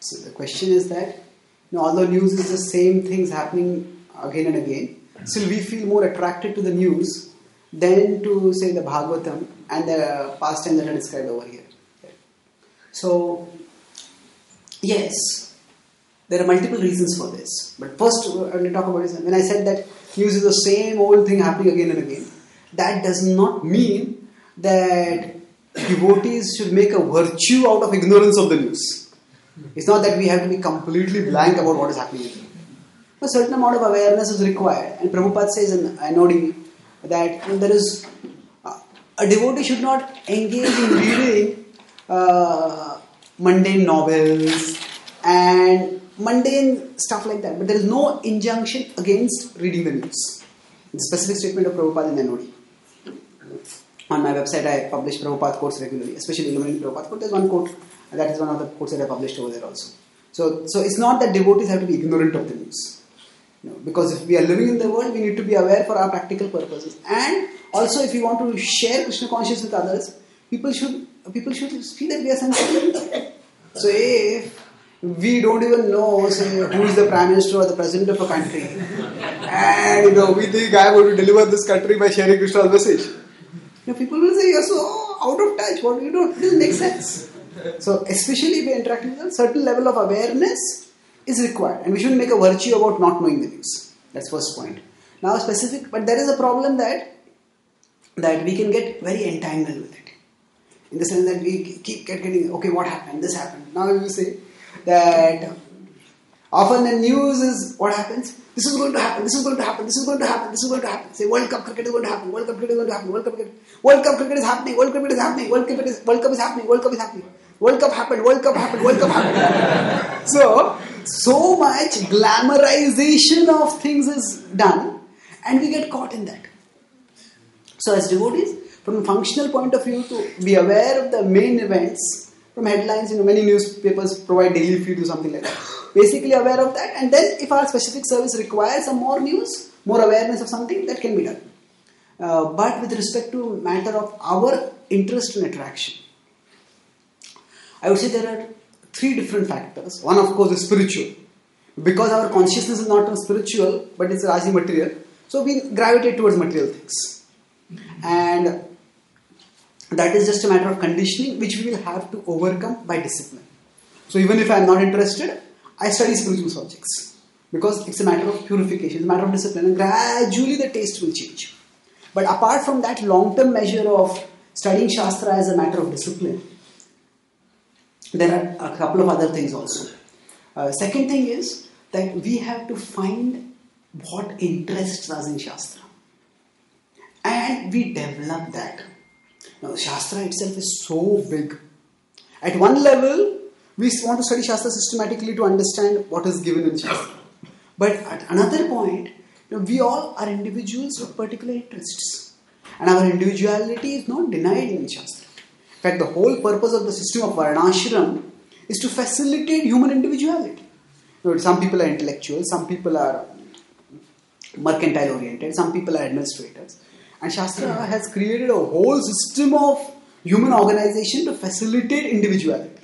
So the question is that, you know, although news is the same things happening again and again, still we feel more attracted to the news than to say the Bhagavatam and the pastimes that are described over here. So, yes, there are multiple reasons for this. But first, uh, I will talk about this. When I said that news is the same old thing happening again and again, that does not mean that devotees should make a virtue out of ignorance of the news. It's not that we have to be completely blank about what is happening. A certain amount of awareness is required, and Prabhupada says in NOD that there is a devotee should not engage in reading uh, mundane novels and mundane stuff like that. But there is no injunction against reading the news. Specific statement of Prabhupada in NOD. On my website, I publish Prabhupada quotes regularly, especially Illuminating Prabhupada quote. There's one quote, that is one of the quotes that I published over there also. So, so it's not that devotees have to be ignorant of the news. Because if we are living in the world, we need to be aware for our practical purposes. And also, if we want to share Krishna consciousness with others, people should people should see that we are sensitive. so if we don't even know, say, who is the prime minister or the president of a country, and you know, we think I going to deliver this country by sharing Krishna's message. You know, people will say, "You're so out of touch. What do you know? It doesn't make sense." So, especially if we interact with a certain level of awareness is required, and we shouldn't make a virtue about not knowing the news. That's first point. Now, specific, but there is a problem that that we can get very entangled with it, in the sense that we keep getting okay, what happened? This happened. Now, you say that often the news is what happens. This is going to happen. This is going to happen. This is going to happen. This is going to happen. Say World Cup cricket is going to happen. World Cup cricket is going to happen. World Cup cricket. World Cup cricket is happening. World Cup cricket is happening. World Cup is World Cup is happening. World Cup is happening. World Cup happened. World Cup happened. World Cup happened. so so much glamorization of things is done, and we get caught in that. So as devotees, from a functional point of view, to be aware of the main events from headlines, you know, many newspapers provide daily feed or something like that. Basically aware of that, and then if our specific service requires some more news, more awareness of something, that can be done. Uh, but with respect to matter of our interest and attraction, I would say there are three different factors. One, of course, is spiritual. Because our consciousness is not spiritual, but it's largely material, so we gravitate towards material things. And that is just a matter of conditioning which we will have to overcome by discipline. So even if I am not interested, I study spiritual subjects because it's a matter of purification, it's a matter of discipline, and gradually the taste will change. But apart from that long term measure of studying Shastra as a matter of discipline, there are a couple of other things also. Uh, second thing is that we have to find what interests us in Shastra and we develop that. Now, Shastra itself is so big. At one level, we want to study Shastra systematically to understand what is given in Shastra. But at another point, you know, we all are individuals with particular interests. And our individuality is not denied in Shastra. In fact, the whole purpose of the system of Varnashram is to facilitate human individuality. You know, some people are intellectuals, some people are mercantile oriented, some people are administrators. And Shastra has created a whole system of human organization to facilitate individuality.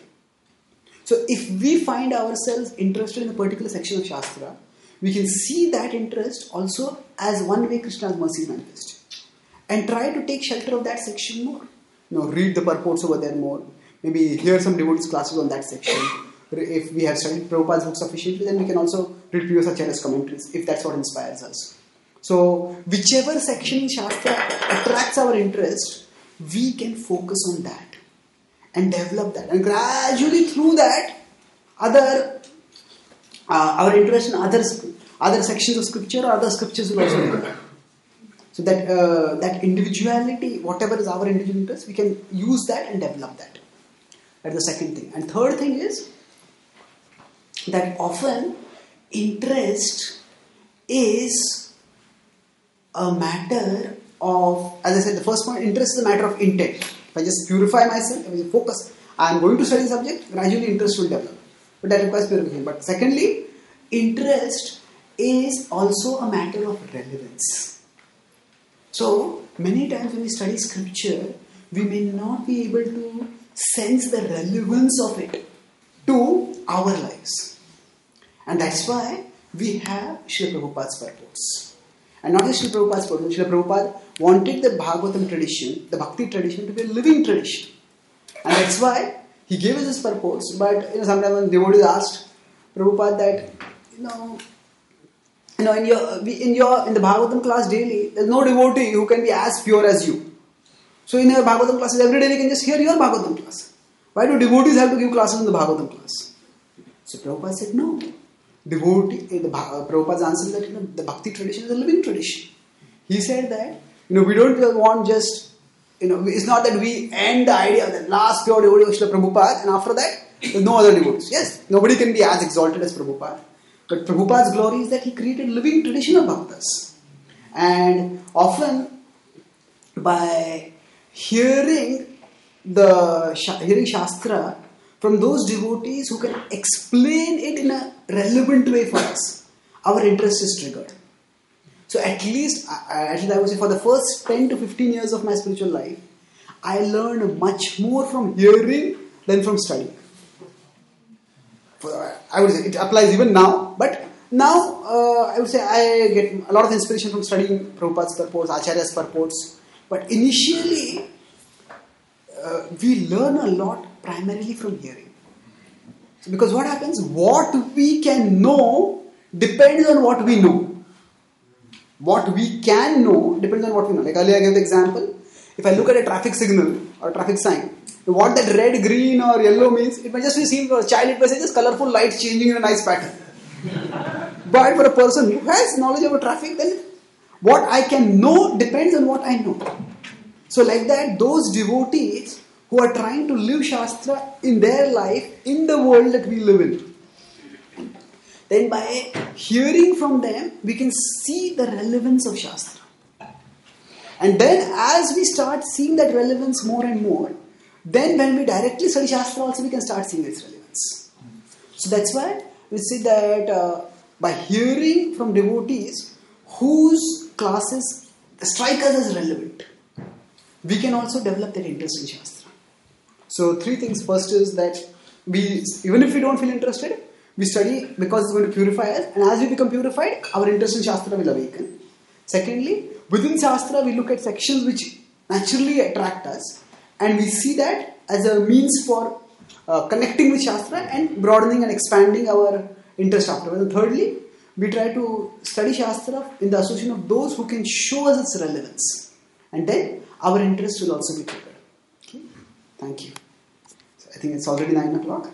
So, if we find ourselves interested in a particular section of Shastra, we can see that interest also as one way Krishna's mercy is manifested. And try to take shelter of that section more. Know, read the purports over there more. Maybe hear some devotees classes on that section. If we have studied Prabhupada's book sufficiently, then we can also read Priyasacharya's commentaries if that's what inspires us. So, whichever section in Shastra attracts our interest, we can focus on that and develop that. And gradually, through that, other uh, our interest in other other sections of scripture or other scriptures will also develop. So that uh, that individuality, whatever is our individual interest, we can use that and develop that. That's the second thing. And third thing is that often interest is a matter of, as I said, the first point, interest is a matter of intent. If I just purify myself, if I just focus, I am going to study the subject, gradually interest will develop. But that requires purification. But secondly, interest is also a matter of relevance. So, many times when we study scripture, we may not be able to sense the relevance of it. to our lives. And that's why we have Srila Prabhupada's purports. And not just Srila Prabhupada's purports, Srila Prabhupada wanted the Bhagavatam tradition, the Bhakti tradition, to be a living tradition. And that's why he gave us his purports. But you know, sometimes when devotees asked Prabhupada that, you know, you know, in your in your in the Bhagavatam class daily, there's no devotee who can be as pure as you. So in your Bhagavatam classes, every day we can just hear your Bhagavatam class. Why do devotees have to give classes in the Bhagavatam class? So Prabhupada said, no. Devotee, the uh, Prabhupada's answer is that you know, the Bhakti tradition is a living tradition. He said that you know we don't want just you know it's not that we end the idea of the last pure devotee of Prabhupada and after that there's no other devotees. Yes, nobody can be as exalted as Prabhupada. But Prabhupada's glory is that he created living tradition of bhaktas. And often by hearing the hearing Shastra from those devotees who can explain it in a relevant way for us, our interest is triggered. So at least, actually, I would say for the first 10 to 15 years of my spiritual life, I learned much more from hearing than from studying. I would say it applies even now, but now uh, I would say I get a lot of inspiration from studying Prabhupada's purports, Acharya's purports. But initially, uh, we learn a lot primarily from hearing. So because what happens? What we can know depends on what we know. What we can know depends on what we know. Like earlier I gave the example. If I look at a traffic signal or traffic sign, what that red, green, or yellow means, it might just be seen for a child, it may say just colorful lights changing in a nice pattern. but for a person who has knowledge about traffic, then what I can know depends on what I know. So, like that, those devotees who are trying to live Shastra in their life, in the world that we live in, then by hearing from them, we can see the relevance of Shastra. And then, as we start seeing that relevance more and more, then when we directly study Shastra also we can start seeing its relevance. So that's why we see that uh, by hearing from devotees whose classes strike us as relevant, we can also develop that interest in Shastra. So three things. First is that we, even if we don't feel interested, we study because it's going to purify us, and as we become purified, our interest in Shastra will awaken. Secondly, within Shastra, we look at sections which naturally attract us, and we see that as a means for uh, connecting with Shastra and broadening and expanding our interest afterwards. And thirdly, we try to study Shastra in the association of those who can show us its relevance. And then our interest will also be triggered. Okay? Thank you. So I think it's already 9 o'clock.